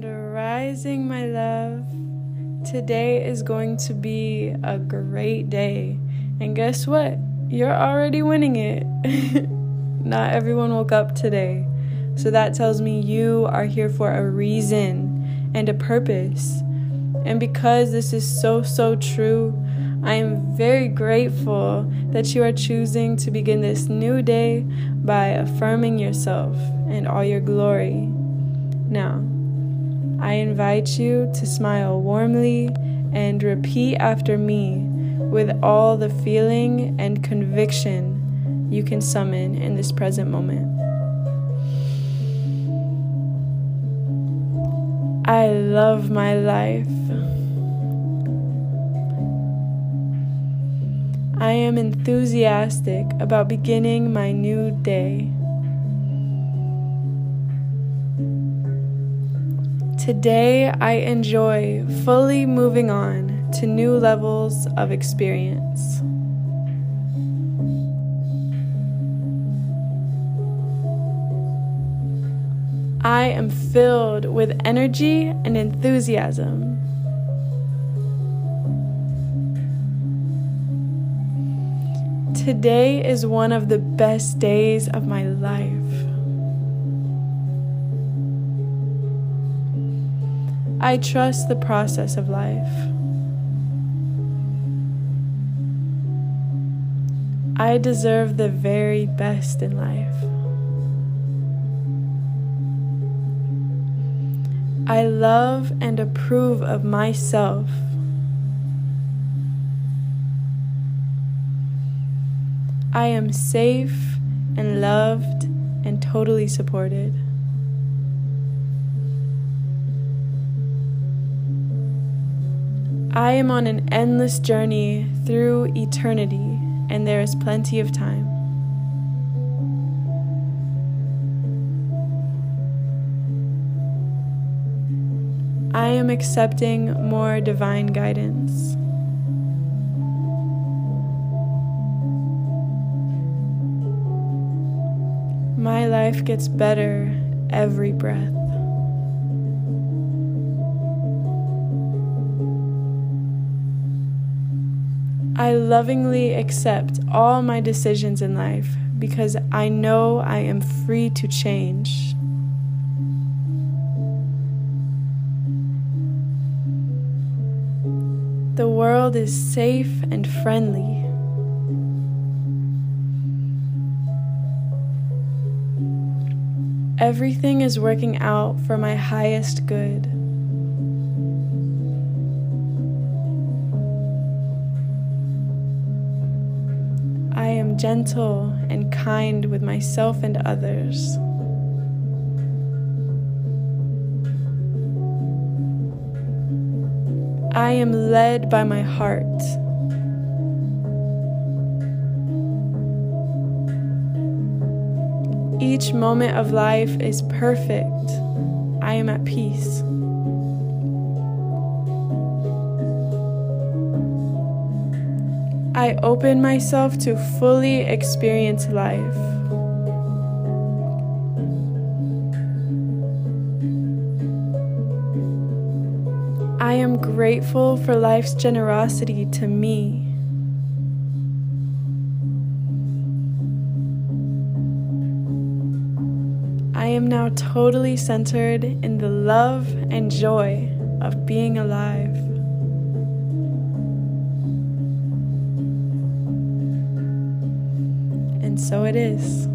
Grand Rising, my love. Today is going to be a great day. And guess what? You're already winning it. Not everyone woke up today. So that tells me you are here for a reason and a purpose. And because this is so, so true, I am very grateful that you are choosing to begin this new day by affirming yourself and all your glory. Now, I invite you to smile warmly and repeat after me with all the feeling and conviction you can summon in this present moment. I love my life. I am enthusiastic about beginning my new day. Today, I enjoy fully moving on to new levels of experience. I am filled with energy and enthusiasm. Today is one of the best days of my life. I trust the process of life. I deserve the very best in life. I love and approve of myself. I am safe and loved and totally supported. I am on an endless journey through eternity, and there is plenty of time. I am accepting more divine guidance. My life gets better every breath. I lovingly accept all my decisions in life because I know I am free to change. The world is safe and friendly. Everything is working out for my highest good. Am gentle and kind with myself and others. I am led by my heart. Each moment of life is perfect. I am at peace. I open myself to fully experience life. I am grateful for life's generosity to me. I am now totally centered in the love and joy of being alive. And so it is.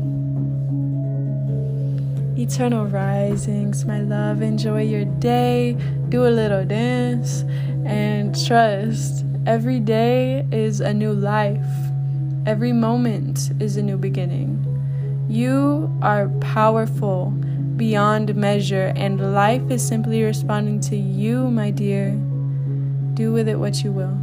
Eternal risings, my love. Enjoy your day. Do a little dance and trust every day is a new life. Every moment is a new beginning. You are powerful beyond measure, and life is simply responding to you, my dear. Do with it what you will.